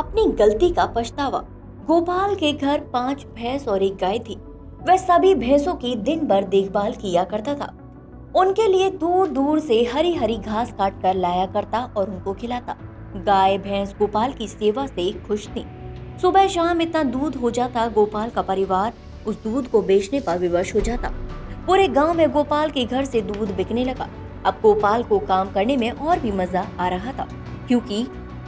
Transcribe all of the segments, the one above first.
अपनी गलती का पछतावा। गोपाल के घर पाँच भैंस और एक गाय थी। वह सभी भैंसों की दिन भर देखभाल किया करता था। उनके लिए दूर दूर से हरी हरी घास काट कर लाया करता और उनको खिलाता। गाय, भैंस गोपाल की सेवा से खुश थी। सुबह शाम इतना दूध हो जाता, गोपाल का परिवार उस दूध को बेचने पर विवश हो जाता। पूरे गाँव में गोपाल के घर से दूध बिकने लगा। अब गोपाल को काम करने में और भी मज़ा आ रहा था, क्योंकि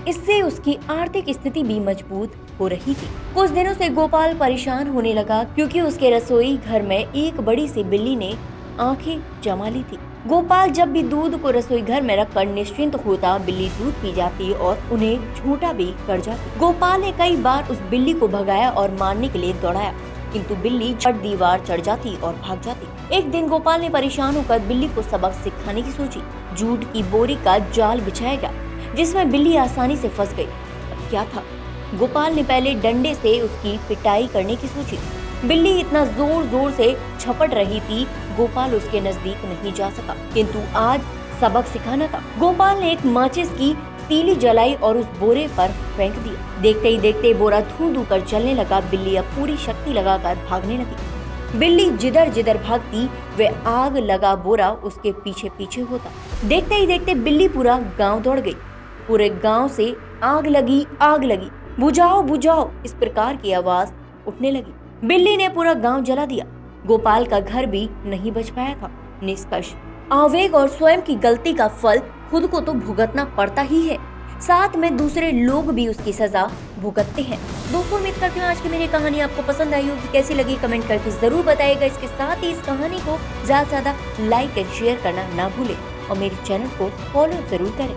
इससे उसकी आर्थिक स्थिति भी मज़बूत हो रही थी। कुछ दिनों से गोपाल परेशान होने लगा क्योंकि उसके रसोई घर में एक बड़ी सी बिल्ली ने आँखें जमा ली थी। गोपाल जब भी दूध को रसोई घर में रखकर निश्चिंत होता बिल्ली दूध पी जाती और उन्हें झूठा भी कर जाती। गोपाल ने कई बार उस बिल्ली को भगाया और मारने के लिए दौड़ाया, किंतु बिल्ली चढ़ दीवार चढ़ जाती और भाग जाती। एक दिन गोपाल ने परेशान होकर बिल्ली को सबक सिखाने की सोची। जूट की बोरी का जाल बिछाया गया। जिसमें बिल्ली आसानी से फंस गई। क्या था? गोपाल ने पहले डंडे से उसकी पिटाई करने की सोची। बिल्ली इतना ज़ोर ज़ोर से छपट रही थी, गोपाल उसके नज़दीक नहीं जा सका। किंतु आज सबक सिखाना था। गोपाल ने एक माचिस की तीली जलाई और उस बोरे पर फेंक दिया। देखते ही देखते बोरा धू धू कर चलने लगा। बिल्ली अब पूरी शक्ति लगाकर भागने लगी। बिल्ली जिधर जिधर भागती, वे आग लगा बोरा उसके पीछे पीछे होता। देखते ही देखते बिल्ली पूरा गाँव दौड़ गई। पूरे गाँव से आग लगी आग लगी। बुझाओ बुझाओ, इस प्रकार की आवाज़ उठने लगी। बिल्ली ने पूरा गाँव जला दिया। गोपाल का घर भी नहीं बच पाया था। निष्कर्ष, आवेग और स्वयं की गलती का फल खुद को तो भुगतना पड़ता ही है। साथ में दूसरे लोग भी उसकी सजा भुगतते हैं। दोस्तों, उम्मीद करती हूँ आज की मेरी कहानी आपको पसंद आई होगी। कैसी लगी कमेंट करके ज़रूर बताइएगा। इसके साथ ही इस कहानी को ज़्यादा से ज़्यादा लाइक एंड शेयर करना ना भूले और मेरे चैनल को फॉलो ज़रूर करें।